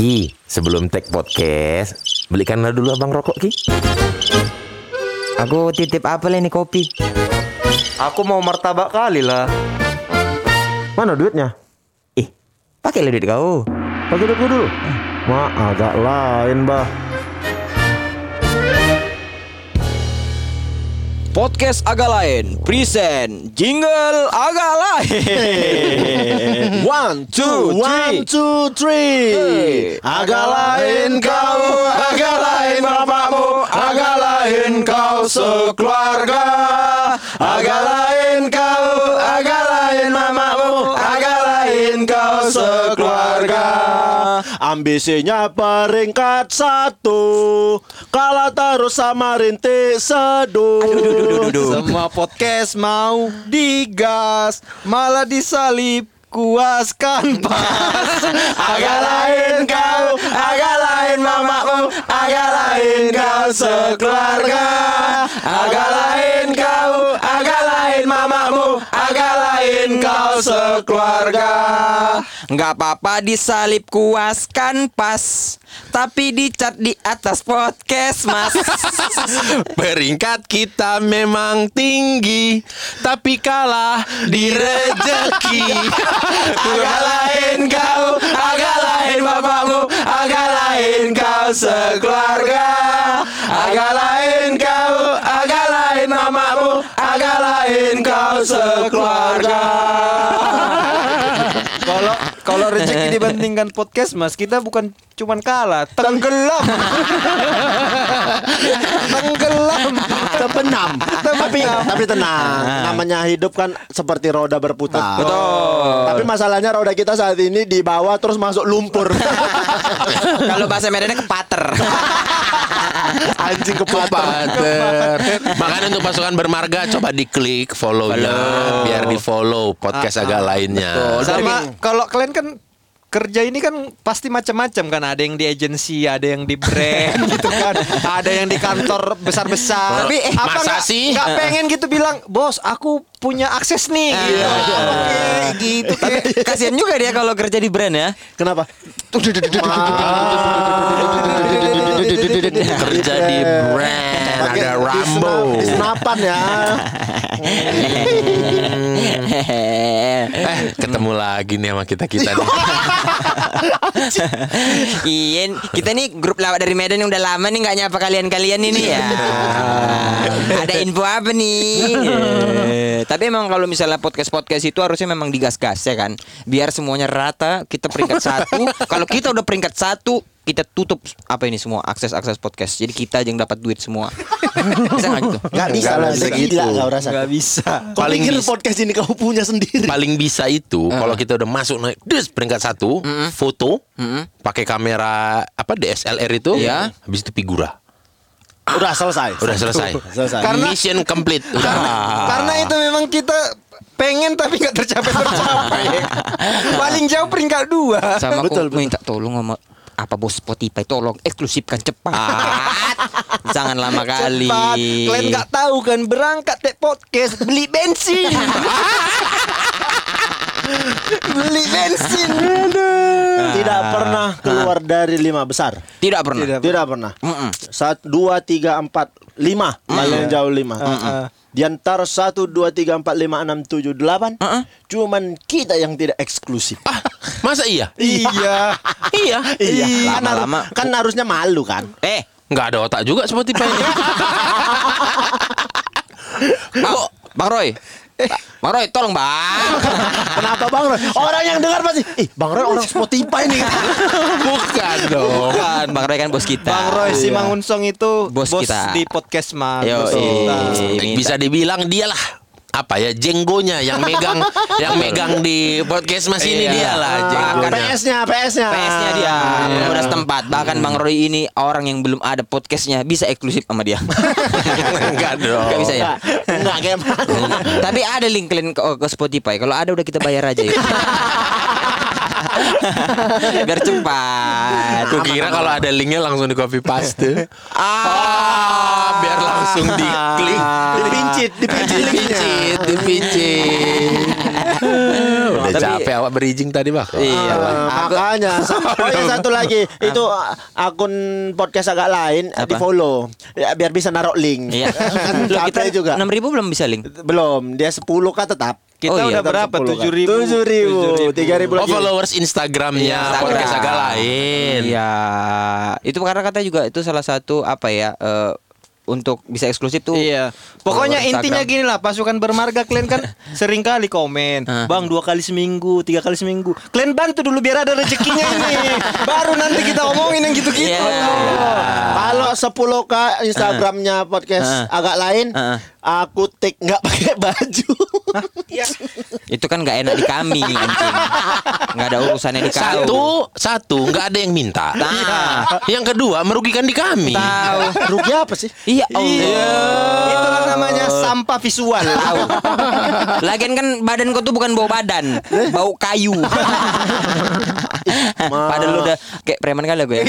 Ki, sebelum tag podcast, belikanlah dulu abang rokok Ki. Aku titip apa ini kopi? Aku mau martabak kali lah. Mana duitnya? Ih, pakai duit kau. Pakai duit gua dulu. Ma, agak lain, bah. Podcast agak lain Present Jingle agak lain One, two, one, two, three. Hey. Agak lain kau, agak lain bapakmu, agak lain kau sekeluarga. Agak lain kau, agak lain mamamu, agak lain kau sekeluarga. Ambisinya peringkat satu, kalah terus sama rintik seduh. Semua podcast mau digas, malah disalip kuaskan pas. Agak lain kau, agak lain mamamu, agak lain kau sekeluarga. Agak lain kau, agak lain kau sekeluarga. Nggak apa-apa disalip kuaskan pas Tapi dicat di atas podcast mas Peringkat kita memang tinggi, tapi kalah di rejeki. Agak lain kau, agak lain bapakmu, agak lain kau sekeluarga. Agak lain kau, kau sekeluarga. Kalau kalau rezeki dibandingkan podcast mas, kita bukan cuman kalah, tenggelam. tenggelam. Terbenam. tapi tapi tenang, namanya hidup kan seperti roda berputar. Betul. Tapi masalahnya roda kita saat ini di bawah terus masuk lumpur. Kalau bahasa Medannya kepater Anjing kepater. Pater. Makanya untuk pasukan bermarga coba diklik follow-nya biar di follow podcast agak lainnya. Sama kalau kalian kan kerja ini kan pasti macam-macam kan. Ada yang di agensi ada yang di brand gitu kan. Ada yang di kantor besar-besar. Tapi, eh, apa nggak pengen gitu bilang bos aku punya akses nih gitu Oke, gitu Tapi kasihan juga dia kalau kerja di brand ya Kenapa? Kerja di brand ada Rambo. senapan ya. Eh, ketemu lagi nih sama kita kita nih. Iya, kita nih grup lawak dari Medan yang udah lama nih nggak nyapa kalian-kalian ini ya. Ada info apa nih? Tapi emang kalau misalnya podcast-podcast itu harusnya memang digas-gas ya kan, biar semuanya rata. Kita peringkat satu. Kalau kita udah peringkat satu, kita tutup apa ini semua akses-akses podcast. Jadi kita aja yang dapat duit semua. Bisa nggak gitu? Gak bisa lah segitu. Gila kau rasa. nggak bisa Kau Paling pikir bis- podcast ini kau punya sendiri. Paling bisa itu kalau kita udah masuk naik des peringkat satu, foto, pakai kamera apa DSLR itu, Iya. habis itu figura. Udah selesai. Udah selesai. Selesai. Karena- Mission complete. Udah. karena itu memang kita pengen tapi nggak tercapai tercapai paling jauh peringkat dua Sama Betul, aku minta tolong sama apa bos Spotify tolong eksklusifkan cepat. Jangan lama kali. Cepat. Kalian nggak tahu kan berangkat tag podcast beli bensin. beli bensin. Tidak pernah keluar dari lima besar. Tidak pernah. Tidak. Tidak pernah. Mm-mm. Satu, dua, tiga, empat, lima. Paling jauh lima. Heeh. Di antara satu, dua, tiga, empat, lima, enam, tujuh, delapan. Heeh. Cuman kita yang tidak eksklusif. Ah, masa iya? Iya. Iya. Iya. Kan, haru- Lama-lama. kan harusnya malu kan. Eh, Nggak ada otak juga Spotify ini. Bang, Bang Roy. Bang Roy, tolong Bang. Kenapa Bang Roy? Orang yang dengar pasti, ih Bang Roy orang Spotify nih. Bukan dong. Bukan, Bang Roy kan bos kita. Bang Roy si Mangunsong itu Bos bos, kita. di podcast mah. Yo, bos kita. minta. Bisa dibilang dialah apa ya jenggonya yang megang yang megang di podcast mas ini Iya. dia lah Ah, jenggonya. PS-nya, PS-nya. PS-nya dia udah setempat. Bahkan Bang Roy ini orang yang belum ada podcastnya bisa eksklusif sama dia. Enggak dong. Enggak bisa ya. Enggak kayak mana. Tapi ada link kalian ke, ke Spotify. Kalau ada udah kita bayar aja. ya. Biar cepat. Aku kira kalau ada linknya langsung di copy paste. Ah, biar langsung diklik. Dipincit, dipincit. Dipincit, dipincit. Udah Tapi- capek awak berijing tadi bang. Iya, makanya oh ya satu lagi itu ah, akun podcast agak lain Apa? di follow ya, biar bisa naruh link Iya. kan Loh, kita capek juga 6000 belum bisa link. belum dia 10 kan tetap Kita Oh iya, udah berapa? Tujuh ribu. tujuh ribu tiga ribu Oh followers Instagramnya Instagram. podcast agak lain. Iya. Itu karena kata juga itu salah satu apa ya eh, untuk bisa eksklusif tuh. Iya. Pokoknya intinya gini lah, pasukan bermarga kalian kan sering kali komen, bang dua kali seminggu, tiga kali seminggu. Kalian bantu dulu biar ada rezekinya ini. Baru nanti kita omongin yang gitu-gitu. Iya. kalau 10 k Instagramnya podcast agak lain. Aku take nggak pakai baju Itu kan nggak enak di kami anjing. Nggak ada urusannya di kau. Satu, satu nggak ada yang minta. Nah. Yang kedua merugikan di kami. Tahu. rugi apa sih Iya, Allah. Iya. Itulah namanya sampah visual. Tahu. Lagian kan badan kau tuh bukan bau badan, bau kayu. Padahal lu udah kayak preman kali gue.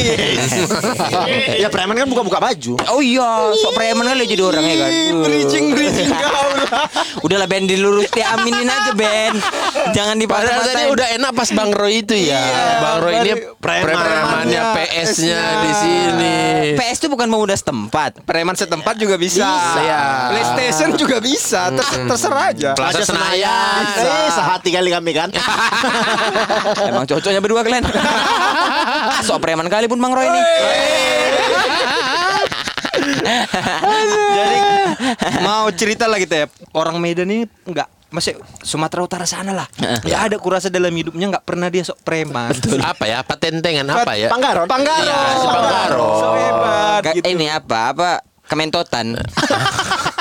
ya preman kan buka-buka baju Oh iya, sok preman kali jadi orang ya kan. Bridging bridging kau lah. Udahlah Ben dilurus diaminin aja Ben. Jangan Padahal tadi udah enak pas Bang Roy itu ya. Bang Roy ini preman- premannya PS-nya di sini. PS itu bukan pemuda setempat. Preman setempat juga bisa. Bisa. PlayStation juga bisa. Terus- terserah aja. Plaza Senayan. Eh, sehati kali kami kan Emang cocoknya berdua kalian. Sok preman kali pun Bang Roy ini. Jadi mau cerita lah kita ya. Orang Medan ini enggak masih Sumatera Utara sana lah. Ya ada kurasa dalam hidupnya nggak pernah dia sok preman. Apa ya? Patentengan apa ya? Panggaron Panggaro. Iya, si Panggaro. So hebat gitu. Ini apa? Apa kementotan?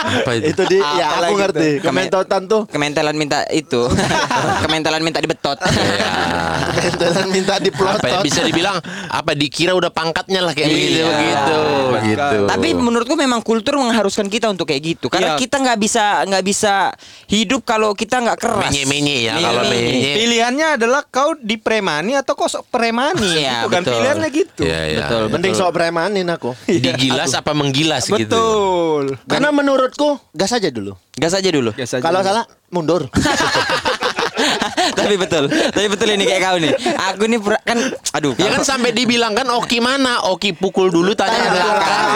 Apa itu? itu di ya aku ngerti tuh? kementotan tuh Kementelan minta itu. Kementelan minta dibetot. kementotan minta Apa ya? diplotot Bisa dibilang apa dikira udah pangkatnya lah kayak Iya. begitu begitu gitu. Tapi menurutku memang kultur mengharuskan kita untuk kayak gitu. Karena Iya. kita nggak bisa nggak bisa hidup kalau kita nggak keras. menye-menye ya kalau Menye-menye. menye. Pilihannya adalah kau dipremani atau kau sok premani. Iya, Bukan betul. pilihannya gitu. Iya, iya. Betul, mending sok premanin aku Digilas apa menggilas gitu. Betul. karena menurutku gas aja dulu Gas aja dulu. Aja. kalau salah mundur tapi betul. Tapi betul ini kayak kau nih. Aku nih pura- kan aduh. Ya kan kalau- sampai dibilang kan Oki mana? Oki pukul dulu tanya Tanya belakang.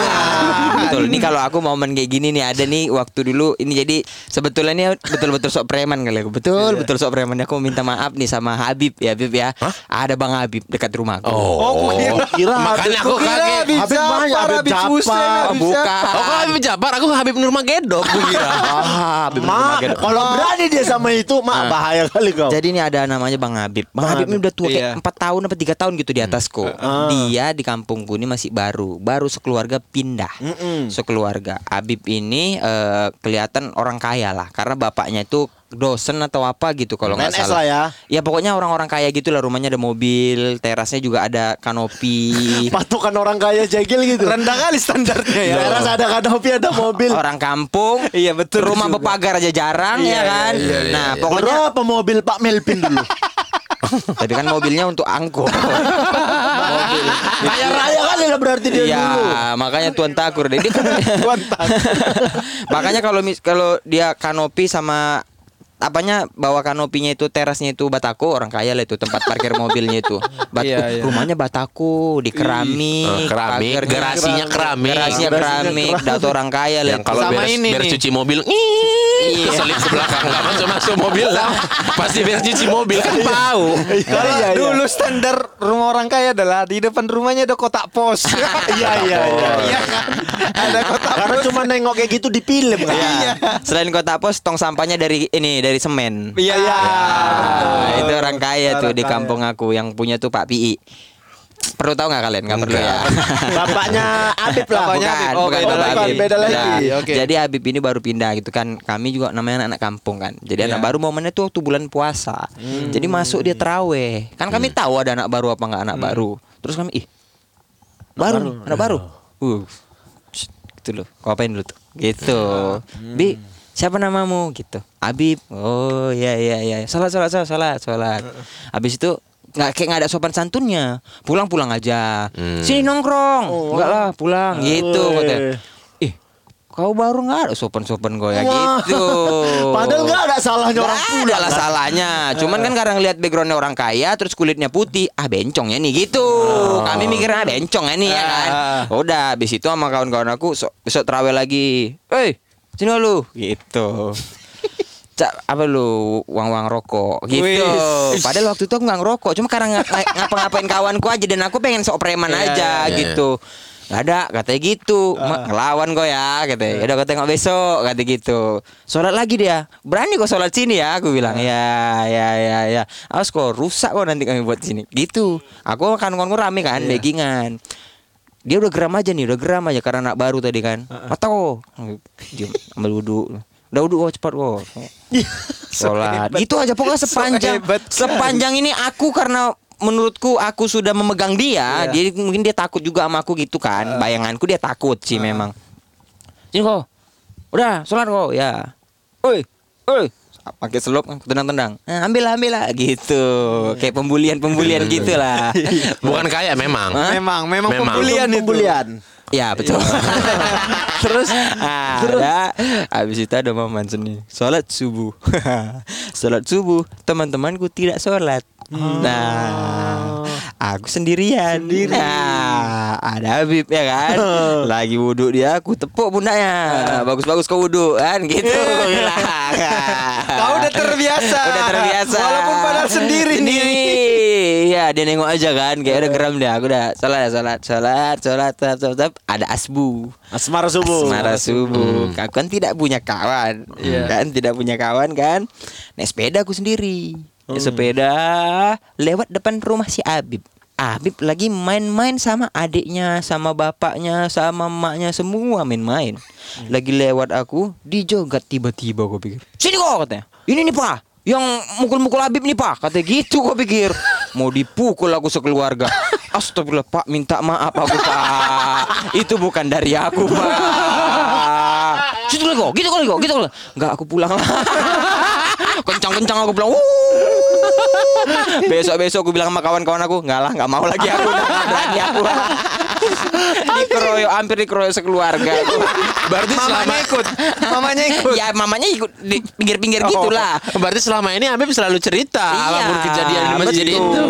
Betul. Ini kalau aku momen kayak gini nih ada nih waktu dulu ini jadi sebetulnya ini betul-betul sok preman kali aku. Betul, Iya. betul sok preman. Aku minta maaf nih sama Habib ya, Habib ya. Ada Bang Habib dekat rumahku. Oh, Oh, aku kira- kira makanya aku Kira kaget. Habib banyak, Habib Habib Jafar. Hussein, Oh, Habib. Jafar. Oh, Jabar? Aku Habib Nurmagedon. Aku kira. Ah, Habib Nurmagedon. kalau berani dia sama itu mak bahaya kali kau Jadi ini ada namanya Bang Habib. Bang, Habib ini udah tua Iya. kayak 4 tahun apa 3 tahun gitu di atasku. Ah. Dia di kampungku ini masih baru, baru sekeluarga pindah. Mm-mm. Sekeluarga. Habib ini eh, kelihatan orang kaya lah karena bapaknya itu dosen atau apa gitu kalau nggak salah. lah ya. Ya pokoknya orang-orang kaya gitu lah rumahnya ada mobil, terasnya juga ada kanopi. patukan orang kaya jegil gitu Rendah kali standarnya ya. daerah ada kanopi ada mobil orang kampung. Iya, betul Rumah juga. bepagar aja jarang ya kan. iya, iya, nah, iya. pokoknya berapa mobil Pak Melvin dulu tapi kan mobilnya untuk angkot. Mobil. kaya raya kali lah berarti dia Iya, dulu makanya Tuan Takur deh. Kan- makanya kalau kalau dia kanopi sama apanya bawa kanopinya itu terasnya itu bataku orang kaya lah itu tempat parkir mobilnya itu Bat- Iya, iya. rumahnya bataku di keramik Eh, keramik, garasinya keramik. garasinya keramik data orang kaya lah Yang kalau Sama beres, ini beres cuci mobil, Iya. keselip ke belakang nggak masuk masuk mobil lah. Pasti beres cuci mobil kan tahu. Kalau Iya, iya. dulu standar rumah orang kaya adalah di depan rumahnya ada kotak pos. iya iya iya Iya kan? Ada kotak karena cuma nengok kayak gitu di film kan Iya. Selain kota pos, tong sampahnya dari ini dari semen. Iya. Ah, itu orang kaya tuh Orang di kaya. kampung aku yang punya tuh Pak Pi. Perlu tahu nggak kalian? Nggak perlu ya. bapaknya Abib lah Bapaknya bukan, Habib. Oh, bukan beda lagi. Habib. Beda lagi. Nah, Oke. Jadi Habib ini baru pindah gitu kan. Kami juga namanya anak-anak kampung kan. Jadi anak Iya. baru momennya tuh waktu bulan puasa. Jadi masuk dia teraweh. Kan kami tahu ada anak baru apa nggak anak baru. Terus kami ih baru, nih, anak baru. Uh, gitu loh. Kau apain dulu tuh? Gitu. Bi, siapa namamu? Gitu. Habib. Oh iya iya iya. Salat salat salat salat salat. Habis itu nggak kayak nggak ada sopan santunnya pulang pulang aja sini nongkrong enggak lah pulang gitu Weh. katanya ih kau baru nggak ada sopan-sopan kau ya Wah. gitu. Padahal nggak ada salahnya orang Nggak pulang. ada lah salahnya. Cuman kan karena lihat backgroundnya orang kaya, terus kulitnya putih, ah bencong ya nih gitu. Kami mikirnya ah, bencong ya nih ya kan. Udah, habis itu sama kawan-kawan aku so- besok terawih lagi. Hei, sini lu? Gitu. Cak, apa lu uang-uang rokok? Gitu. Wis. Padahal waktu itu aku nggak ngerokok, cuma karena nga- ngapa-ngapain kawanku aja dan aku pengen sok preman Iya, aja iya, gitu. Gak ada katanya gitu. Mak, ngelawan kok ya katanya. Udah kau tengok besok kata gitu. Sholat lagi dia. Berani kok sholat sini ya Aku bilang. Ya ya ya ya. Awas kok rusak kok nanti kami buat sini. Gitu. Aku kan kawan rame kan Backingan Dia udah geram aja nih Udah geram aja Karena anak baru tadi kan Mata kok Diam Ambil wudhu Udah wudhu kok cepat kok Sholat Itu aja pokoknya sepanjang hebat. Sepanjang ini aku karena menurutku aku sudah memegang dia, dia mungkin dia takut juga sama aku gitu kan. Bayanganku dia takut sih memang. Sini kok. Udah, sholat kok ya. Oi, oi. Pakai selop tendang-tendang. Nah, ambil lah, ambil lah gitu. Kayak pembulian-pembulian gitulah. Bukan kaya memang. Hah? Memang, memang, Memang. pembulian itu. Pembulian. Ya betul. terus ada habis itu ada momen seni sholat subuh. sholat subuh teman-temanku tidak sholat. Nah, aku sendirian. Nah, ada Habib ya kan. Lagi wudhu dia, aku tepuk pundaknya. Bagus-bagus kau wudhu kan gitu. Bilang. Kau udah terbiasa. Udah terbiasa. Walaupun padahal sendiri nih. Sendiri. Iya, dia nengok aja kan kayak udah geram dia. Aku udah salat, salat, salat, salat, salat, salat. Ada asbu. Asmara subuh. Asmara subuh. Aku kan tidak punya kawan. Kan tidak punya kawan kan. Naik sepeda aku sendiri. Naik sepeda lewat depan rumah si Abib. Abib lagi main-main sama adiknya, sama bapaknya, sama emaknya semua main-main. Lagi lewat aku, dijogat tiba-tiba aku pikir. Sini kok katanya. Ini nih pak, yang mukul-mukul Habib nih pak. Kata gitu kok pikir. Mau dipukul aku sekeluarga. Astagfirullah pak, minta maaf aku pak. Itu bukan dari aku pak. Situ lagi kok, gitu kok, gitu kali. Enggak aku pulang lah. Kencang-kencang aku bilang. Besok-besok aku bilang sama kawan-kawan aku, enggak lah, enggak mau lagi aku, nggak berani aku. Dikeroyok, hampir dikeroyok sekeluarga. Berarti selama Mamanya ikut. Mamanya ikut. ya mamanya ikut di pinggir-pinggir gitulah. Berarti selama ini Habib selalu cerita Iya, apa pun kejadian di masjid itu.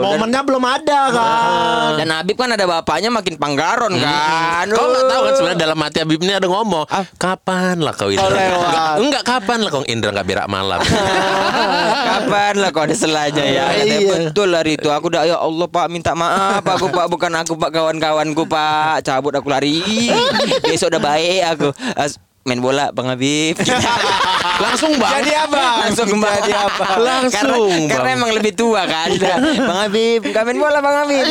Momennya belum ada kan. Dan Habib kan ada bapaknya makin panggaron kan. Kau nggak tahu kan sebenarnya dalam hati Habib ini ada ngomong, kapan lah kau Indra? Enggak, enggak kapan lah kau Indra nggak berak malam. Kapan lah kau ada selanya ya Katanya, Iya. Betul hari itu Aku udah ya Allah pak minta maaf Aku pak bukan aku pak kawan-kawanku pak Cabut aku lari Besok udah baik aku As- Main bola Bang Habib Langsung bang. Jadi apa? Langsung kembali Jadi apa? Langsung, karena, Bang. karena emang lebih tua kan Bang Habib Gak main bola Bang Habib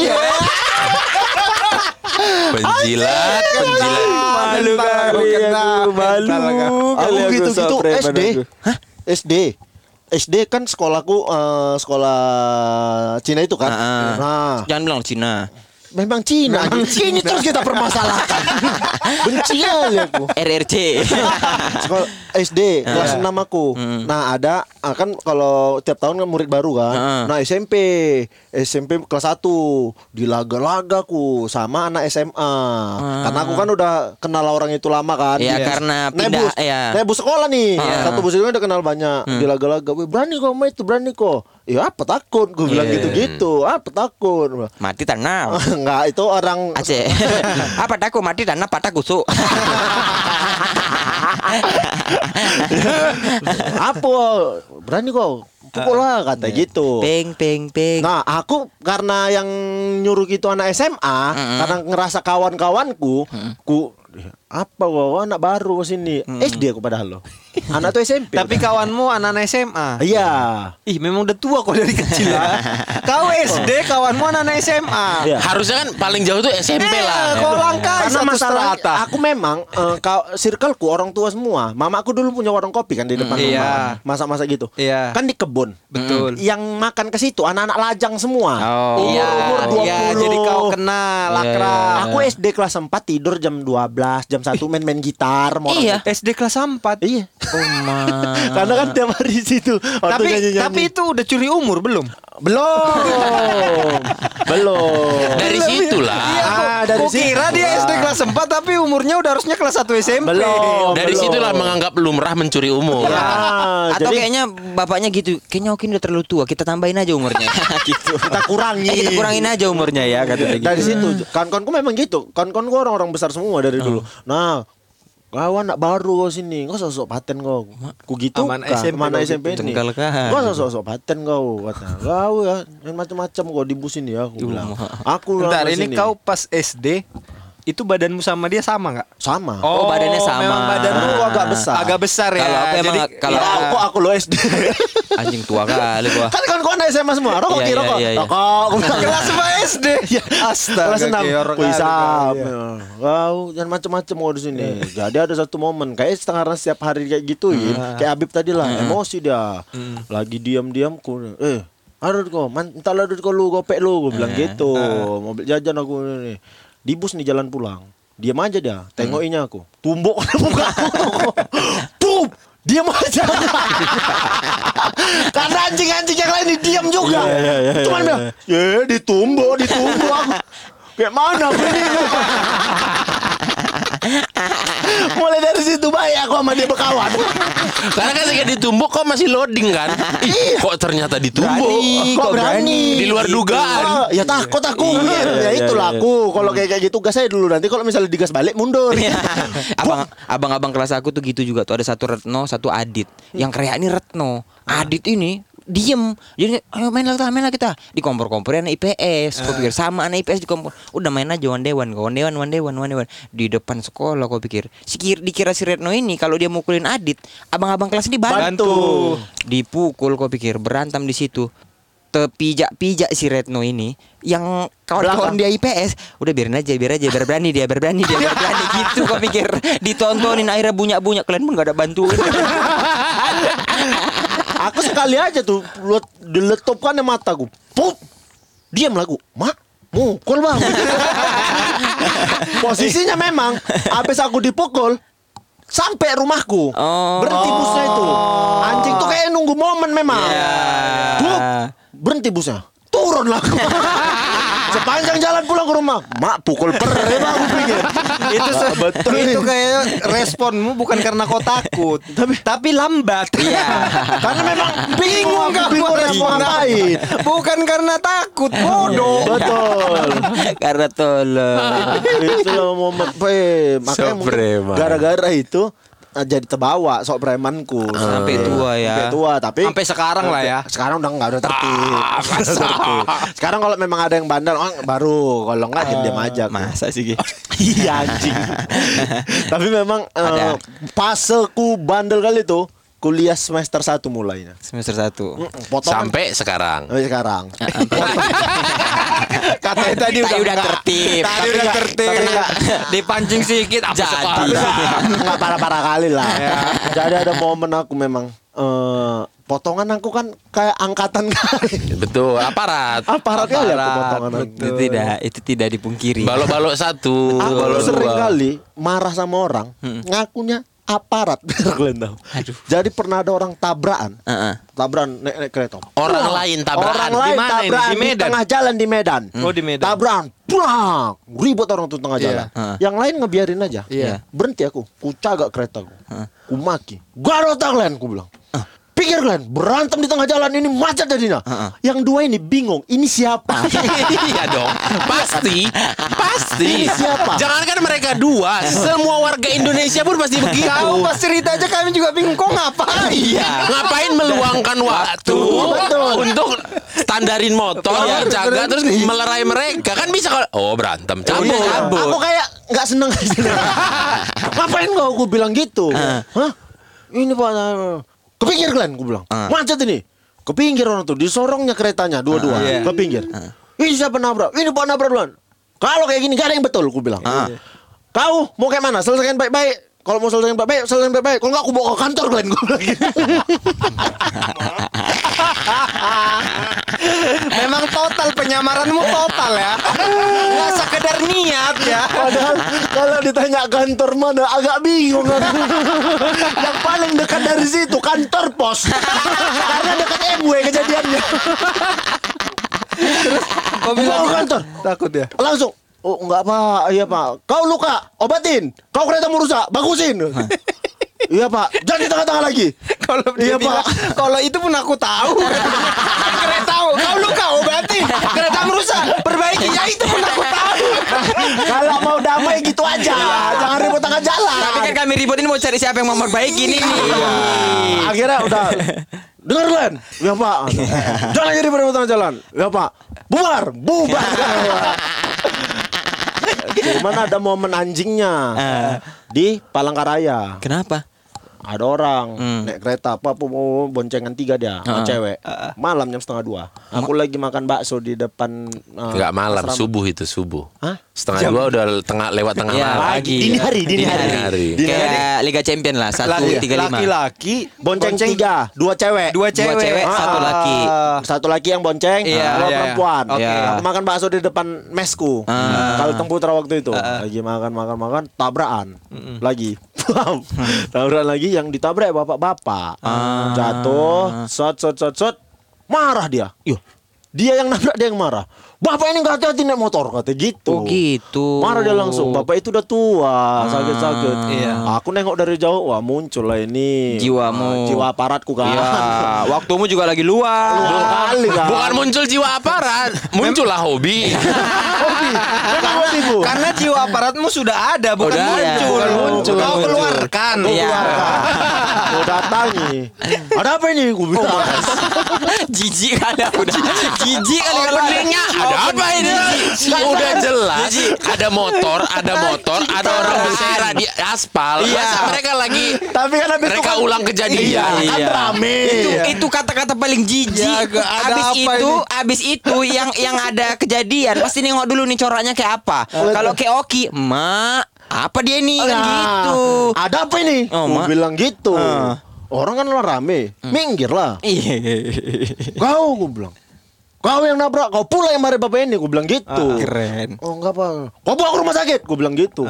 Penjilat, penjilat. Malu kali aku, malu. Aku gitu-gitu SD. Hah? SD. SD kan sekolahku eh, sekolah Cina itu kan. Ah, Nah, Jangan bilang Cina memang Cina. Ini terus kita permasalahkan. Benci kali aku. RRC Sekolah SD kelas 6 aku. Nah, ada ah, kan kalau tiap tahun kan murid baru kan. Heeh. Nah, SMP. SMP kelas 1 di laga-lagaku sama anak SMA. Karena aku kan udah kenal orang itu lama kan. Iya, Di- karena naik pindah, bus, ya. naik bus sekolah nih. Satu bus itu udah kenal banyak di laga-laga. Berani kok main itu, berani kok. Ya apa takut? Gue bilang Iya. gitu-gitu. Apa takut? Mati tanah Enggak, itu orang Aceh Apa takut mati tanah patah kusuk apa? Berani kok. Pukul lah kata gitu. Peng peng peng Nah, aku karena yang nyuruh gitu anak SMA, karena ngerasa kawan-kawanku, ku apa gua anak baru sini. SD aku padahal loh. Anak tuh SMP. Tapi kawanmu anak-anak SMA. iya. Ih, memang udah tua kok dari kecil ya. Kau SD, kawanmu anak-anak SMA. Iya. Harusnya kan paling jauh tuh SMP Eh, lah. kau langkai Karena satu masalah aku memang eh, kau circleku orang tua semua. Mamaku dulu punya warung kopi kan di depan Iya. rumah. Masa-masa gitu. Iya. Kan di kebun. Betul. Yang makan ke situ anak-anak lajang semua. Oh. Iya, Umur 20. iya, jadi kau kenal akrab. Aku SD kelas 4 tidur jam 12, jam 1 main-main gitar mau Iya. SD kelas 4. Iya. Oh, ma. Karena kan tiap hari di situ waktu Tapi nyanyi-nyanyi. tapi itu udah curi umur belum? belum. belum. Dari situ lah. ah, dari kira dia SD kelas 4 tapi umurnya udah harusnya kelas 1 SMP. Belum. Dari belum. situlah menganggap lumrah mencuri umur. Ah, Atau jadi kayaknya bapaknya gitu, kayaknya Okin udah terlalu tua, kita tambahin aja umurnya. gitu. kita kurangi. Eh, kita kurangin aja umurnya ya katanya gitu. Dari situ kawan-kawanku memang gitu. Kawan-kawanku orang-orang besar semua dari dulu. Nah, Kau anak baru kau sini, kau sosok paten kau. Ku gitu Aman? SMP mana kau SMP gitu. ini. Tengkal kan. Kau sosok paten kau kata. Kau ya macam-macam kau di bus ini ya aku bilang. Aku Bentar, lama ini kau pas SD itu badanmu sama dia sama nggak? sama. Oh, badannya sama. Memang badan lu Lu agak besar. Agak besar ya. Kalau aku emang Jadi kalau ya, aku- kok aku lo SD. Anjing tua kali gua. kan kan kau anak SMA semua. Rokok Iya, iya, rokok. iya, iya. Rokok. Kelas sama SD. Astaga. Kelas enam. kayak orang Wih, kali Sam. kau, ya. Kau jangan macam-macam kau di sini. Jadi ada satu momen kayak setengah setiap hari kayak gitu ya. Kayak Habib tadi lah, emosi dia. Lagi diam-diam ku eh ada kau, man, entar lah duit kau lu, gopek lu, gue bilang gitu. Mobil jajan aku ini. Di bus nih jalan pulang. Diam aja dia, tengokinya aku. Tumbuk muka aku. Tuh, diam aja. Karena anjing-anjing yang lain diam juga. Cuman bilang, ya ditumbuk, ditumbuk aku. Kayak mana aku ini? Mulai dari baik aku sama dia berkawan. Karena kan ketika ditumbuk kok masih loading kan. Ih, kok ternyata ditumbuk. Berani, kok berani. Di luar dugaan. Ah, ya takut aku. ya itulah aku. Kalau kayak kayak gitu gas saya dulu nanti kalau misalnya digas balik mundur. abang abang-abang kelas aku tuh gitu juga tuh ada satu Retno satu Adit yang kayak ini Retno Adit ini diem. Jadi ayo main lah kita main lah kita. Di kompor kompornya anak IPS kau pikir sama anak IPS di kompor udah main aja one day one one day one one day one one day one. Di depan sekolah kau pikir. Si kir- dikira si Retno ini kalau dia mukulin Adit abang-abang kelas ini bantu, Bantu. dipukul kau pikir berantem di situ. Terpijak-pijak si Retno ini yang kawan-kawan dia IPS udah biarin aja biar aja biar berani dia biar berani dia biar berani. Gitu kau pikir. Ditontonin akhirnya bunyak-bunyak kalian pun gak ada bantuin aku sekali aja tuh let- diletupkan di mataku. Pup. Diam lagu. Mak, mukul bang. Posisinya memang habis aku dipukul sampai rumahku. Oh. Berhenti busnya itu. Anjing tuh kayak nunggu momen memang. Pup. Berhenti busnya. Turun lah aku. Sepanjang jalan pulang ke rumah, mak pukul per, emang aku pikir. itu se- betul itu kayak responmu bukan karena kau takut, tapi tapi lambat. Iya. Karena memang bingung kamu bingung respon ngapain. Bukan karena takut, bodoh. Betul. karena tolong itu loh momen makanya mungkin gara-gara itu jadi terbawa sok premanku. Sampai tua ya. sampai tua tapi Sampai sekarang lah ya. sekarang udah nggak udah tertib. Tertib. sekarang kalau memang ada yang bandel oh, baru. Kalau nggak diam diam aja. masa sih iya anjing. Tapi memang eh, faseku bandel kali itu kuliah semester 1 mulainya. Semester satu. Potongan. Sampai sekarang. sampai sekarang Katanya tadi Tadi udah udah enggak. tertib. Tadi Tapi udah enggak- tertib. tapi enggak. Dipancing sedikit apa Jadi. sekarang? nggak parah-parah kali lah. Jadi ada momen aku memang eh, potongan aku kan kayak angkatan kali. Betul, aparat. Aparat kali aku Aparat, potongan aku. itu tidak itu tidak dipungkiri Balok-balok satu, Aku balok sering dua. kali marah sama orang, ngakunya aparat kalian tahu. Jadi pernah ada orang tabrakan, Heeh. tabrakan naik, naik kereta. Orang lain tabrakan. Orang Di lain mana ini? tabrakan Di di, Medan? tengah jalan di Medan. Oh, di Medan. Tabrakan, brak, ribut orang tuh tengah Iya. jalan. Heeh. Yang lain ngebiarin aja. Iya. Berhenti aku, ku cagak keretaku. Ku maki. Gak ada kalian, ku bilang. Pikir kalian berantem di tengah jalan ini macet jadinya. Yang dua ini bingung, ini siapa? iya dong, pasti, pasti. Siapa? Jangankan mereka dua, semua warga Indonesia pun pasti begitu. Kau pas cerita aja kami juga bingung kok ngapain? Iya. Ngapain meluangkan waktu Betul. untuk standarin motor, Iya, jaga terus melerai mereka kan bisa kalau oh berantem cabut. Iya. Aku kayak nggak seneng Ngapain kau? Aku bilang gitu. Hah? Ini pak. Kepinggir kalian, aku bilang. Macet ini. Kepinggir orang tuh, disorongnya keretanya dua-dua. Iya. Ke pinggir. Ini siapa nabrak? Ini pak nabrak duluan. Kalau kayak gini gak ada yang betul, aku bilang. Ah. Kau mau kayak mana? Selesaikan baik-baik. Kalau mau selesaikan baik-baik, selesaikan baik-baik. Kalau nggak aku bawa ke kantor kalian, gue bilang gitu. Memang total penyamaranmu total ya. Nggak sekedar niat ya. Padahal kalau ditanya kantor mana agak bingung aku. Yang paling dekat dari situ kantor pos. Karena dekat MW kejadiannya. Kau Bawa ke kantor. takut ya? Langsung Oh enggak pak, iya pak. Kau luka, obatin. Kau kereta rusak, bagusin. iya pak, jangan di tengah-tengah lagi. Kalau Iya, bilang, Pak. kalau itu pun aku tahu. Kereta tahu, kau luka obati, kereta merusak, perbaiki. Ya itu pun aku tahu. Kalau mau damai gitu aja, jangan ribut tengah jalan. Tapi kan kami ribut ini mau cari siapa yang mau memperbaiki ini nih. Akhirnya udah Dengar Len Ya pak. Jangan jadi tengah jalan. Ya pak. Bubar Bubar. Cuman ada momen anjingnya Di Palangkaraya? Kenapa? Ada orang Hmm. naik kereta apa mau boncengan tiga dia sama cewek malam jam setengah dua aku lagi makan bakso di depan uh, Enggak malam, asrama. subuh itu subuh. Hah? Setengah dua udah tengah lewat tengah Ya, malam. pagi. Dini hari, dini hari. hari. Kayak Liga Champion lah, satu tiga lima. Laki-laki bonceng tiga dua cewek dua cewek, Dua cewek, satu Ah. laki. Satu laki yang bonceng, Iya, dua iya. perempuan. Oke. Aku makan bakso di depan mesku. Kalau Temputra waktu itu lagi makan makan makan tabrakan lagi. Bam. tabrakan lagi yang ditabrak bapak-bapak. Jatuh, shot shot shot shot. Marah dia. Yo. Dia yang nabrak dia yang marah. Bapak ini nggak hati-hati naik motor kata gitu. Oh, gitu. Marah dia langsung. Bapak itu udah tua, sakit-sakit. Iya. Aku nengok dari jauh, wah muncul lah ini. Jiwamu. Ah, Jiwa aparatku kan. Iya, waktumu juga lagi luang. kali kan. Bukan muncul jiwa aparat, muncullah hobi. hobi. Memang hobi bu. Karena jiwa aparatmu sudah ada, bukan Udah muncul. Bukan muncul. Kau keluarkan. Iya. Gue datangi. Ada apa ini? Gue bilang. Jijik kali aku udah. Jijik kali kalau Openingnya ada apa ini? Udah jelas ada motor, ada motor, ada orang bersera di aspal. Iya. Masa mereka lagi Tapi kan habis itu mereka kan- ulang kejadian. Iya, kan Iya. rame. itu itu kata-kata paling jijik. Ya, agak ada abis apa itu, ini? abis itu yang yang ada kejadian pasti nengok dulu nih coraknya kayak apa. Kalau kayak Oki, mak, apa dia nih kan Nah, gitu. Ada apa ini? Oh, bilang gitu. Ah. Orang kan lah rame. Minggir lah. Iya. Kau gue bilang. Kau yang nabrak, kau pula yang mari bapak ini, gue bilang gitu. keren. Oh enggak pak, kau bawa ke rumah sakit, gue bilang gitu.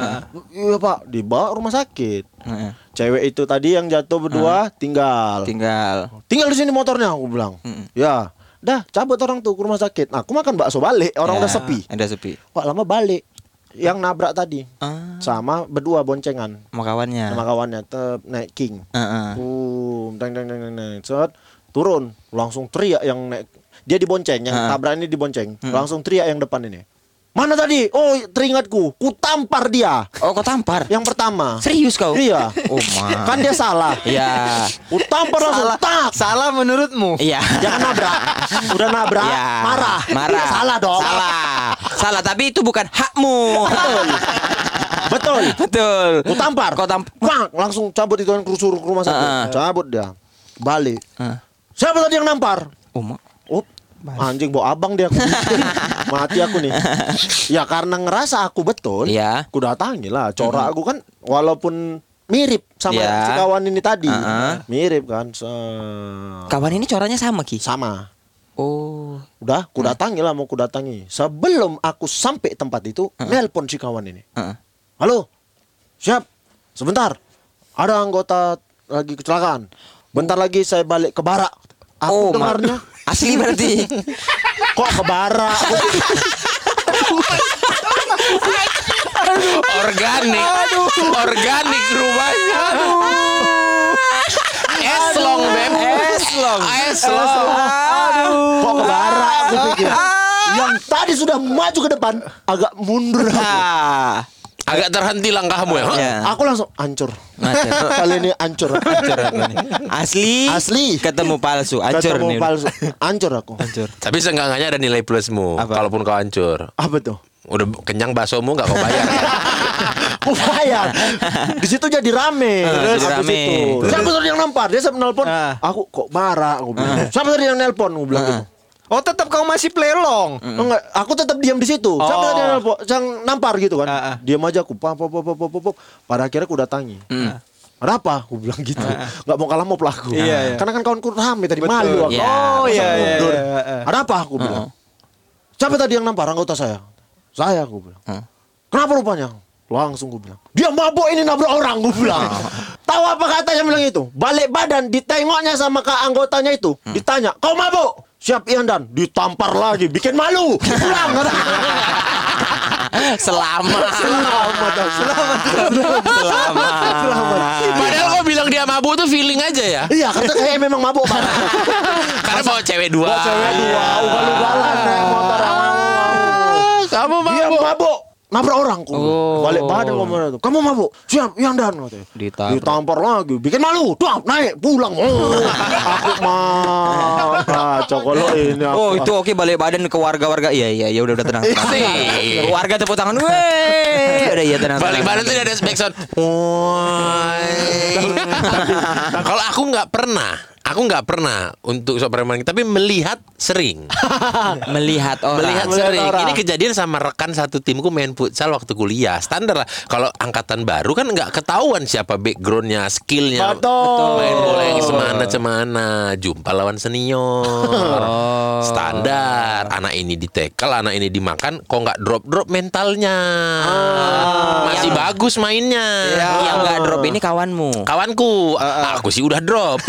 Iya pak, dibawa ke rumah sakit. Heeh. Cewek itu tadi yang jatuh berdua tinggal. Tinggal. Tinggal di sini motornya, aku bilang. Ya, dah cabut orang tuh ke rumah sakit. Nah, aku makan bakso balik, orang Ya, udah sepi. Ada sepi. Wah lama balik. Yang nabrak tadi Ah, sama berdua boncengan sama kawannya. sama kawannya tep, naik king. Heeh. Boom, deng deng deng deng deng. Set, turun, langsung teriak yang naik. Dia dibonceng, yang Ah. tabrak ini dibonceng. Langsung teriak yang depan ini. Mana tadi? Oh, teringatku. Ku tampar dia. Oh, kau tampar? Yang pertama. Serius kau? Iya. Oh, ma. Kan dia salah. Iya. Ku tampar langsung. Salah, Tak. salah menurutmu. Iya. Jangan nabrak. Udah nabrak, Iya. marah. Marah. Salah dong. Salah. Salah, tapi itu bukan hakmu. Betul. Betul. Ku tampar. Kau tamp- Bang, langsung cabut itu kan suruh ke rumah sakit. Ah. Cabut dia. Balik. Ah. Siapa tadi yang nampar? Oh, ma. Oh, anjing bawa abang dia aku. Mati aku nih. Ya karena ngerasa aku betul. Iya. Aku datangi lah. Corak aku kan walaupun mirip sama Iya. si kawan ini tadi. Ah. Mirip kan. Se- Kawan ini coranya sama, Ki? sama. Oh. Udah, ku datangi lah mau ku datangi. Sebelum aku sampai tempat itu, nelpon si kawan ini. Heeh. Halo, siap. Sebentar, ada anggota lagi kecelakaan. Bentar lagi saya balik ke barak. Aku Oh, dengarnya, Asli berarti. kok ke barak? Organik. Organik rumahnya. Eslong, Beb. Eslong. Eslong. Kok ke barak? Aku pikir. Yang tadi sudah maju ke depan, agak mundur. aku. Agak terhenti langkahmu ya. Ya. Aku langsung hancur. Kali ini hancur. Hancur aku nih. Asli. Asli. Ketemu palsu. Hancur Ketemu nih. palsu. Hancur aku. Hancur. Tapi seenggaknya ada nilai plusmu. Apa? Kalaupun kau hancur. Apa tuh? Udah kenyang baksomu nggak kau bayar. Aku bayar. Di situ jadi rame. jadi Habis rame. itu, Siapa tadi yang nampar? Dia sampai nelpon. Ah. Aku kok marah. Aku bilang. Siapa tadi yang nelpon? Aku bilang gitu. Oh tetap kau masih plelong. Enggak, aku tetap diam di situ. Siapa Oh. tadi yang nelpon? Yang nampar gitu kan. Ah, ah. Diam aja aku. Pap, pap, pap, pap, pap. Pada akhirnya aku datangi. Ada apa? Aku bilang gitu. Enggak mau kalah mau pelaku. Iya, iya. Karena kan kawanku rame tadi malu aku. Iya. Oh iya iya. iya. Ada apa? Aku bilang. Siapa tadi yang nampar anggota saya? Saya aku bilang. Kenapa rupanya? Langsung gue bilang. Dia mabuk ini nabrak orang gue bilang. Tahu apa katanya bilang itu? Balik badan ditengoknya sama ke anggotanya itu. Ditanya, "Kau mabuk?" Siap Ian dan ditampar lagi, bikin malu. Pulang. Selamat. Selamat. Selamat. Selamat. Padahal kau bilang dia mabuk tuh feeling aja ya. Iya, karena kayak memang mabuk. Karena bawa cewek dua. Bawa cewek dua, ugal-ugalan naik motor. Ah, Kamu Dia mabuk. mabuk. Nabrak orang Oh. Balik badan ngomong itu. Kamu mabuk? Siap, yang dan katanya. Ditampar. Ditampar lagi. Bikin malu. Tuh, naik, pulang. Oh, aku mah kacau kalau ini. Oh aku- itu oke balik badan ke warga-warga Iya iya ya udah udah tenang. Sih. Warga tepuk tangan Weh Udah iya tenang Balik badan tuh ada backsound. Woi. Kalau aku nggak pernah, aku nggak pernah untuk sok preman, tapi melihat sering. Melihat orang Melihat Melihat sering. orang. Ini kejadian sama rekan satu timku main futsal waktu kuliah. Standar lah. Kalau angkatan baru kan nggak ketahuan siapa backgroundnya, skillnya. Betul. Main bola yang semana cemana. Jumpa lawan senior. Standar. Anak ini ditekel, anak ini dimakan. Kok nggak drop drop mentalnya? Masih bagus mainnya. Yang gak drop ini kawanmu Kawanku, aku sih udah drop.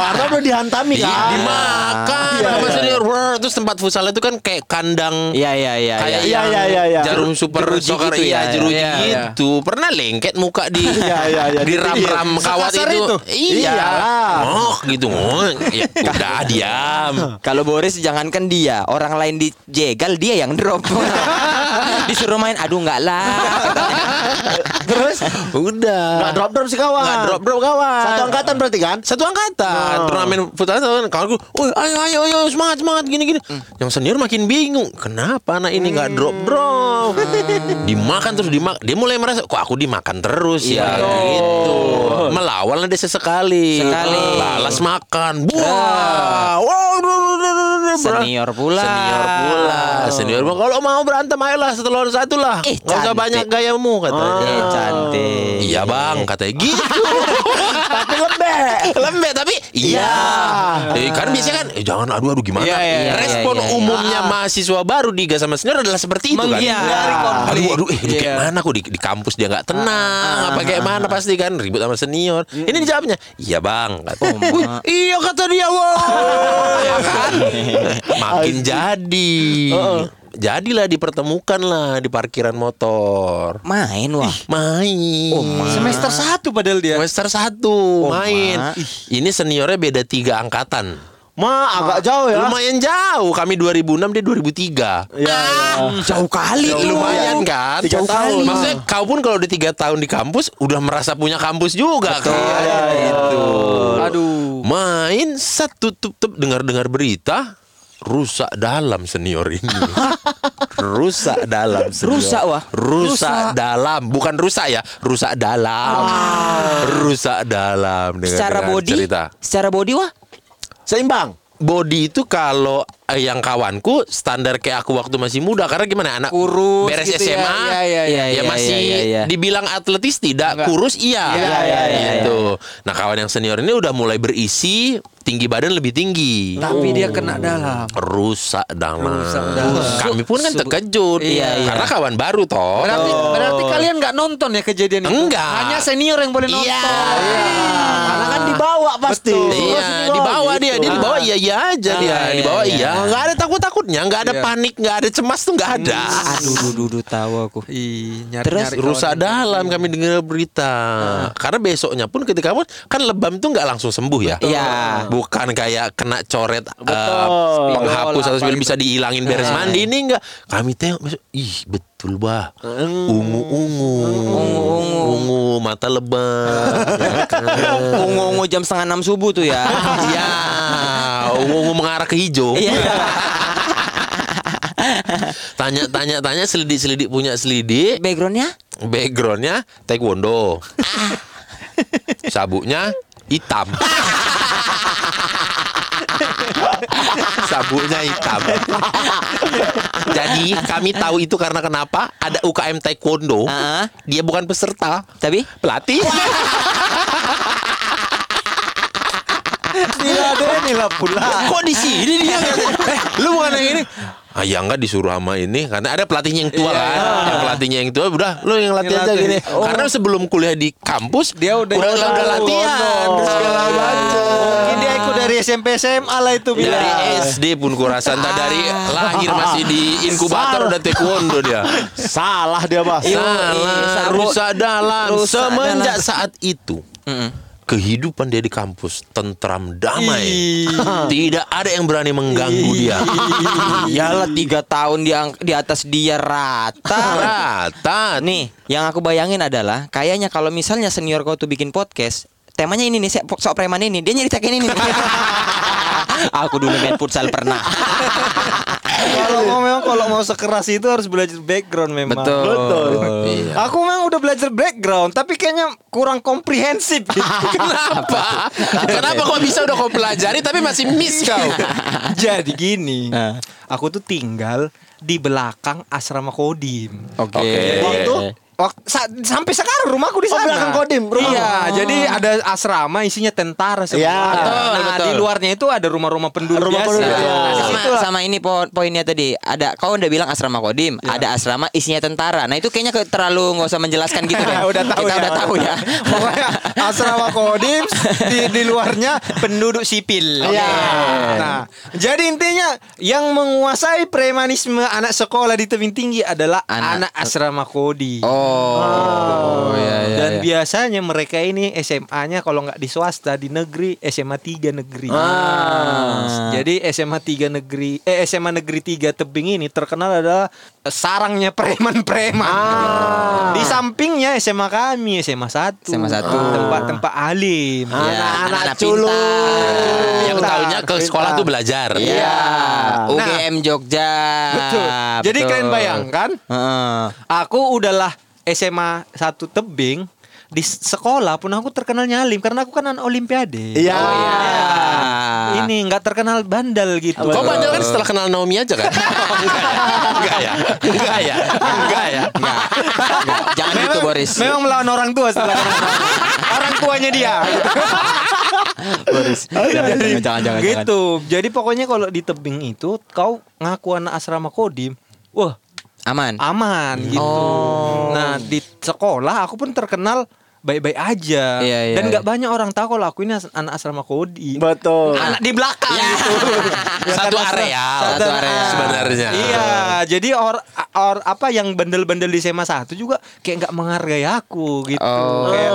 Karena udah dihantami Di- kan. dimakan Iya, sama iya. senior. Terus tempat futsal itu kan kayak kandang Iya iya iya kayak Iya, yang iya, iya, iya. jarum super Jeruji soccer gitu iya ya. jeruji Iya, iya. gitu pernah lengket muka di Iya, iya, iya. di ram ram kawat itu, itu? iya oh gitu oh ya, udah diam Kalau Boris jangankan dia Orang lain dijegal dia yang drop Disuruh main Aduh enggak lah Terus udah nggak drop drop si kawan. nggak drop drop kawan Satu angkatan berarti kan? satu angkatan turnamen futsal kan kawanku oh ayo ayo ayo semangat semangat gini gini. Yang senior makin bingung kenapa anak ini nggak drop drop dimakan terus dimakan dia mulai merasa kok aku dimakan terus ya? Gitu. Melawan dia sesekali. Sekali. balas makan. Buah. Wow Senior pula. senior pula. Senior bilang, kalau mau berantem ayolah setelah satu lah Eh, nggak usah banyak gayamu katanya. Eh, cantik. iya bang katanya gitu. Tapi lembek. lembek tapi iya. Eh, kan biasanya kan eh, jangan aduh aduh gimana? Iya, iya, iya, respon iya, iya. umumnya mahasiswa baru di sama senior adalah seperti itu kan? Menghindari konflik. aduh aduh eh, ini kayak Iya. mana kok? Di, di kampus dia nggak tenang apa kayak mana pasti kan? Ribut sama senior. Ini dijawabnya iya bang kata "Wih, iya kata dia wow ya kan? Makin jadi jadilah dipertemukan lah di parkiran motor Main wah main Semester satu padahal dia. Semester satu Oh, main. Ma. Ini seniornya beda tiga angkatan. Ma agak jauh ya. Lumayan jauh. Kami 2006 dia 2003. Iya. Jauh kali Lumayan kan? Tiga tahun. Maksudnya kau pun kalau udah tiga tahun di kampus udah merasa punya kampus juga kan? Iya, iya. Gitu. Aduh. Main set tutup tutup dengar dengar berita rusak dalam senior ini. rusak dalam. senior. Rusak, wah. Rusak, dalam, bukan rusak ya, rusak dalam. Rusak dalam dengar- Secara dengar body cerita. Secara body wah Seimbang. Body itu kalau eh, yang kawanku standar kayak aku waktu masih muda karena gimana anak Kurus beres gitu ya. SMA Iya, iya, iya, ya iya, masih iya, iya. dibilang atletis tidak Enggak. kurus iya Iya, iya, iya, gitu nah kawan yang senior ini udah mulai berisi tinggi badan lebih tinggi Tapi dia kena dalam. rusak dalam. Rusak dalam. Kami pun kan terkejut Iya, iya. karena kawan baru toh. Berarti berarti kalian nggak nonton ya kejadian itu? Enggak. Hanya senior yang boleh nonton. Iya. Karena kan dibawa pasti. Betul. Iya, Terus dibawa gitu. dia, dia dibawa iya iya aja dia, iya, dibawa iya. iya, nggak ada takut takutnya, nggak ada Iya. panik, nggak ada cemas tuh nggak ada. Aduh duh, duh, duh, tahu aku Ih, nyari, Terus nyari rusak dalam kami dengar berita. Karena besoknya pun ketika pun kan lebam tuh nggak langsung sembuh ya. Iya. Bukan kayak kena coret uh, Betul. penghapus atau gitu. bisa dihilangin beres mandi ini enggak. Kami tengok besok, ih betul bah. Ungu-ungu. Ungu-ungu. Ungu mata lebam. ya kan? Ungu-ungu jam setengah enam subuh tuh ya Iya. Ungu-ungu mengarah ke hijau. Iya Tanya tanya tanya selidik selidik punya selidik. Backgroundnya Backgroundnya taekwondo. Sabuknya hitam. Sabuknya hitam. Jadi kami tahu itu karena kenapa ada UKM taekwondo. Ah. Dia bukan peserta, Tapi pelatih. Nila deh, nila pula. Kok di sini dia? eh, lu bukan yang ini? Ah ya enggak disuruh sama ini karena ada pelatihnya yang tua kan. Yang pelatihnya yang tua udah lu yang latih aja gini. Oh. Karena sebelum kuliah di kampus Dia udah udah, udah, latihan oh, segala macam. Mungkin dia ikut dari SMP SMA lah itu Dari bilang. SD pun kurasa entah dari lahir masih di inkubator udah taekwondo dia. Salah dia, Mas. Salah, Sabu- rusak dalam. Semenjak saat itu, kehidupan dia di kampus tentram damai. Tidak ada yang berani mengganggu dia. Iyalah tiga tahun di, di atas dia rata. Rata. Nih, yang aku bayangin adalah kayaknya kalau misalnya senior kau tuh bikin podcast, temanya ini nih, so- sok preman ini, dia nyeritakan ini. nih. aku dulu main futsal pernah. Kalau mau memang kalau mau sekeras itu harus belajar background memang. Betul. Betul. Iya. Aku memang udah belajar background, tapi kayaknya kurang komprehensif. gitu. Kenapa? Kenapa kok bisa udah kau pelajari tapi masih miss kau? Jadi gini, aku tuh tinggal di belakang asrama Kodim. Oke. Jadi itu wak- sa- sampai sekarang rumahku di Oh, sana. belakang Kodim, rumah. Iya, jadi ada asrama isinya tentara semua. Iya. Betul, nah, betul. di luarnya itu ada rumah-rumah penduduk Rumah biasa. penduduk, iya. Nah, di sama, situ lah. sama ini po poinnya tadi ada kau udah bilang asrama kodim ada asrama isinya tentara nah itu kayaknya ke- terlalu nggak usah menjelaskan gitu deh udah tahu kita ya. udah tahu ya Pokoknya asrama Kodim di, di luarnya penduduk sipil. Iya. Nah, jadi intinya yang menguasai premanisme anak sekolah di tebing tinggi adalah Anak- anak, asrama Kodim. oh, iya, iya, Dan iya. biasanya mereka ini SMA-nya kalau nggak di swasta di negeri SMA 3 negeri. Ah. Jadi SMA 3 negeri eh SMA negeri 3 tebing ini terkenal adalah sarangnya preman-preman. Di sampingnya SMA kami SMA 1. SMA satu. Tempat-tempat alim. Iya, Anak-anak anak culun. pintar. Yang tahunya ke sekolah tuh belajar. Iya, Nah. UGM Jogja. Betul. Jadi Betul. kalian bayangkan Heeh. Aku udahlah SMA 1 tebing di sekolah pun aku terkenal nyalim karena aku kan anak olimpiade. Iya. Oh iya. Ini nggak terkenal bandel gitu. Kau bandel kan setelah kenal Naomi aja kan? Enggak ya? Enggak ya? Enggak ya? Jangan gitu Boris. Memang melawan orang tua setelah kenal. orang tuanya dia. Boris. Jangan jangan jangan jangan. gitu. Jadi pokoknya kalau di tebing itu kau ngaku anak asrama kodim, wah Aman. aman gitu. Oh. Nah di sekolah aku pun terkenal baik-baik aja Iya, iya, dan nggak iya. banyak orang tahu kalau aku ini as- anak asrama kodim. Betul. Anak di belakang gitu. Satu area. Satu area. Sebenarnya. Iya, jadi or, or apa yang bandel-bandel di SMA 1 juga kayak nggak menghargai aku gitu. Oh. Kayak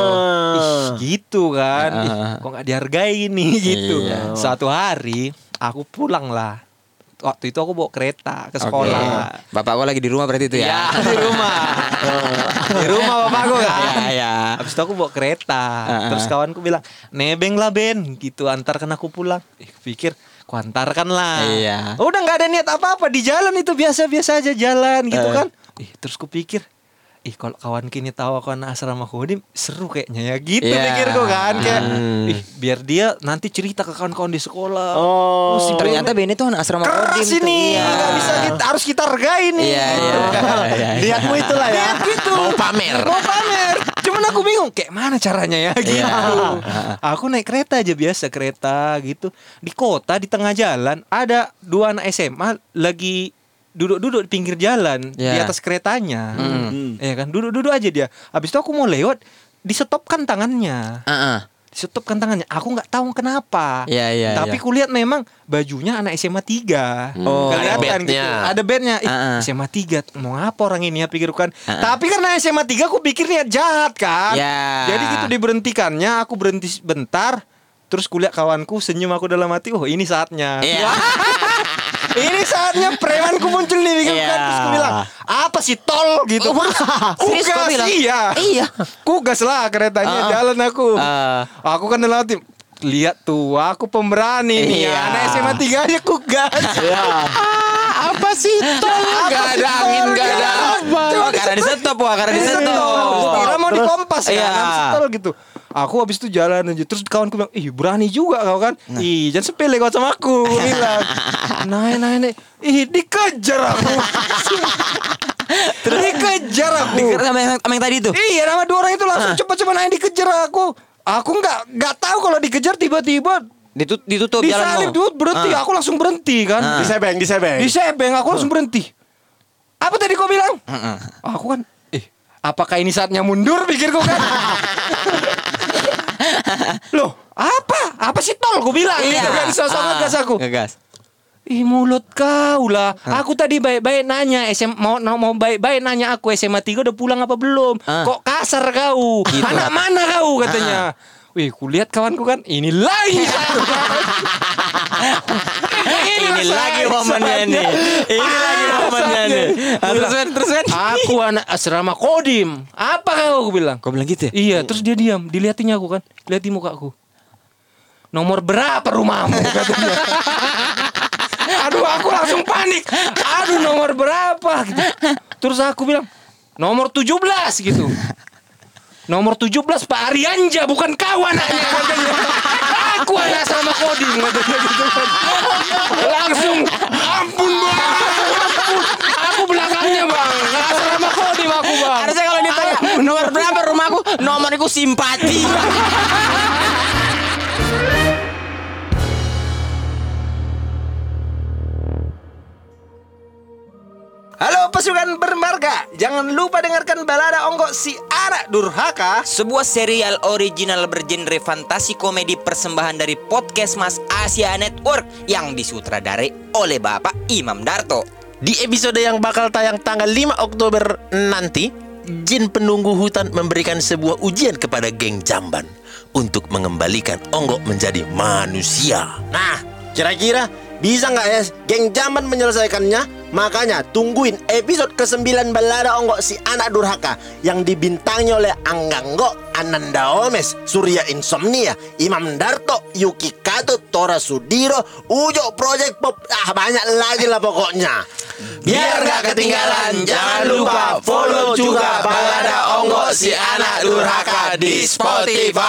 ih gitu kan. Ih, Ah. kok nggak dihargai nih gitu. Iya. Suatu hari aku pulang lah. Waktu itu aku bawa kereta ke sekolah. Bapak gua lagi di rumah berarti itu ya. Ya, di rumah. di rumah bapakku kan. Iya, iya. Habis itu aku bawa kereta. Ah, Terus kawanku bilang, "Nebeng lah Ben." Gitu antarkan aku pulang. Eh, pikir ku antarkan lah. Iya. Udah nggak ada niat apa-apa di jalan itu biasa-biasa aja jalan gitu Eh. kan. Ih, terus ku pikir, ih kalau kawan kini tahu aku anak asrama kodim seru kayaknya ya gitu Iya. pikirku kan kayak Hmm. ih biar dia nanti cerita ke kawan-kawan di sekolah. Oh. si Ternyata Benny tuh anak asrama keras kodim ini Iya. nggak bisa kita harus kita hargai nih. Iya, iya. iya, iya. Niatmu itulah ya. Niat gitu. Mau pamer. Mau pamer. Cuman aku bingung kayak mana caranya ya gitu. Iya. Aku naik kereta aja biasa kereta gitu. Di kota di tengah jalan ada dua anak SMA lagi duduk-duduk di pinggir jalan di Iya. atas keretanya. Hmm. Ya kan duduk-duduk aja dia. Habis itu aku mau lewat disetopkan tangannya. Heeh. Disetopkan tangannya. Aku nggak tahu kenapa. Iya, iya, Tapi iya. kulihat memang bajunya anak SMA 3. Oh. Kelihatan gitu. Ada bednya. Ih, Ah, ah. SMA 3 mau ngapa orang ini ya pikirku kan. Ah, ah. Tapi karena SMA 3 aku pikir niat jahat kan. Ya. Jadi gitu diberhentikannya, aku berhenti sebentar. Terus kulihat kawanku senyum aku dalam hati, oh ini saatnya. Iya. ini saatnya premanku muncul nih kan. Iya. Terus aku bilang, apa sih tol gitu. Terus kau kugas, iya. Iya. Kugas lah keretanya Ah. jalan aku. Ah. Aku kan dalam hati Lihat tuh, aku pemberani nih. Iya. Anak SMA 3 aja kugas. Apa sih tol? Gak ada angin, gak ada apa. Oh, karena di stop wah, karena di stop. Aku kira mau Terus? dikompas ya, Iya. habis tol gitu. Aku habis itu jalan aja Terus kawanku bilang Ih berani juga kau kan Ih jangan sepele kau sama aku bilang Naik naik naik Ih dikejar aku Dikejar aku Dikira sama yang, sama yang tadi tuh. Iya nama dua orang itu langsung cepat-cepat naik dikejar aku Aku nggak nggak tahu kalau dikejar tiba-tiba Ditut- ditutup Disalib jalanmu. dude berhenti, Ah. aku langsung berhenti kan. Di sebeng, di sebeng. Di sebeng aku langsung berhenti. Apa tadi kau bilang? Heeh. Aku kan, eh, apakah ini saatnya mundur pikirku kan? Loh, apa? Apa sih tol? Ku bilang. Iya. Kan sosok Ah, ngegas aku. Ngegas. Ih mulut kau lah. Aku tadi baik-baik nanya SM mau mau baik-baik nanya aku SMA 3 udah pulang apa belum? Ah. Kok kasar kau? Gitu. Anak mana kau katanya? Wih, kulihat kawanku kan, ini lagi. Ini lagi momennya nih. Ini lagi momennya nih. Ah, Terus kan, terus kan. Aku anak asrama Kodim. Apa kau? Aku bilang. Kau bilang gitu ya? Iya, terus dia diam, dilihatin aku kan, lihatin muka aku. Nomor berapa rumahmu? Katanya. Aduh, aku langsung panik. Aduh, nomor berapa? Gitu. Terus aku bilang, nomor 17 gitu. Nomor 17 Pak Arianja bukan katanya. Aku anak sama katanya gitu kan. Langsung ampun bang. Aku belakangnya bang. Nggak sama Kodim aku bang. Harusnya kalau ditanya nomor berapa rumahku, nomorku simpati. Pasukan bermarga, jangan lupa dengarkan balada onggok si anak durhaka. Sebuah serial original bergenre fantasi komedi persembahan dari podcast Mas Asia Network yang disutradarai oleh Bapak Imam Darto. Di episode yang bakal tayang tanggal 5 Oktober nanti, jin penunggu hutan memberikan sebuah ujian kepada geng jamban untuk mengembalikan Onggok menjadi manusia. Nah, kira-kira bisa nggak ya geng zaman menyelesaikannya? Makanya tungguin episode ke-9 balada onggok si anak durhaka yang dibintangi oleh Angganggo, Ananda Omes, Surya Insomnia, Imam Darto, Yuki Kato, Tora Sudiro, Ujo Project Pop, ah banyak lagi lah pokoknya. Biar gak ketinggalan, jangan lupa follow juga balada Onggok si anak durhaka di Spotify.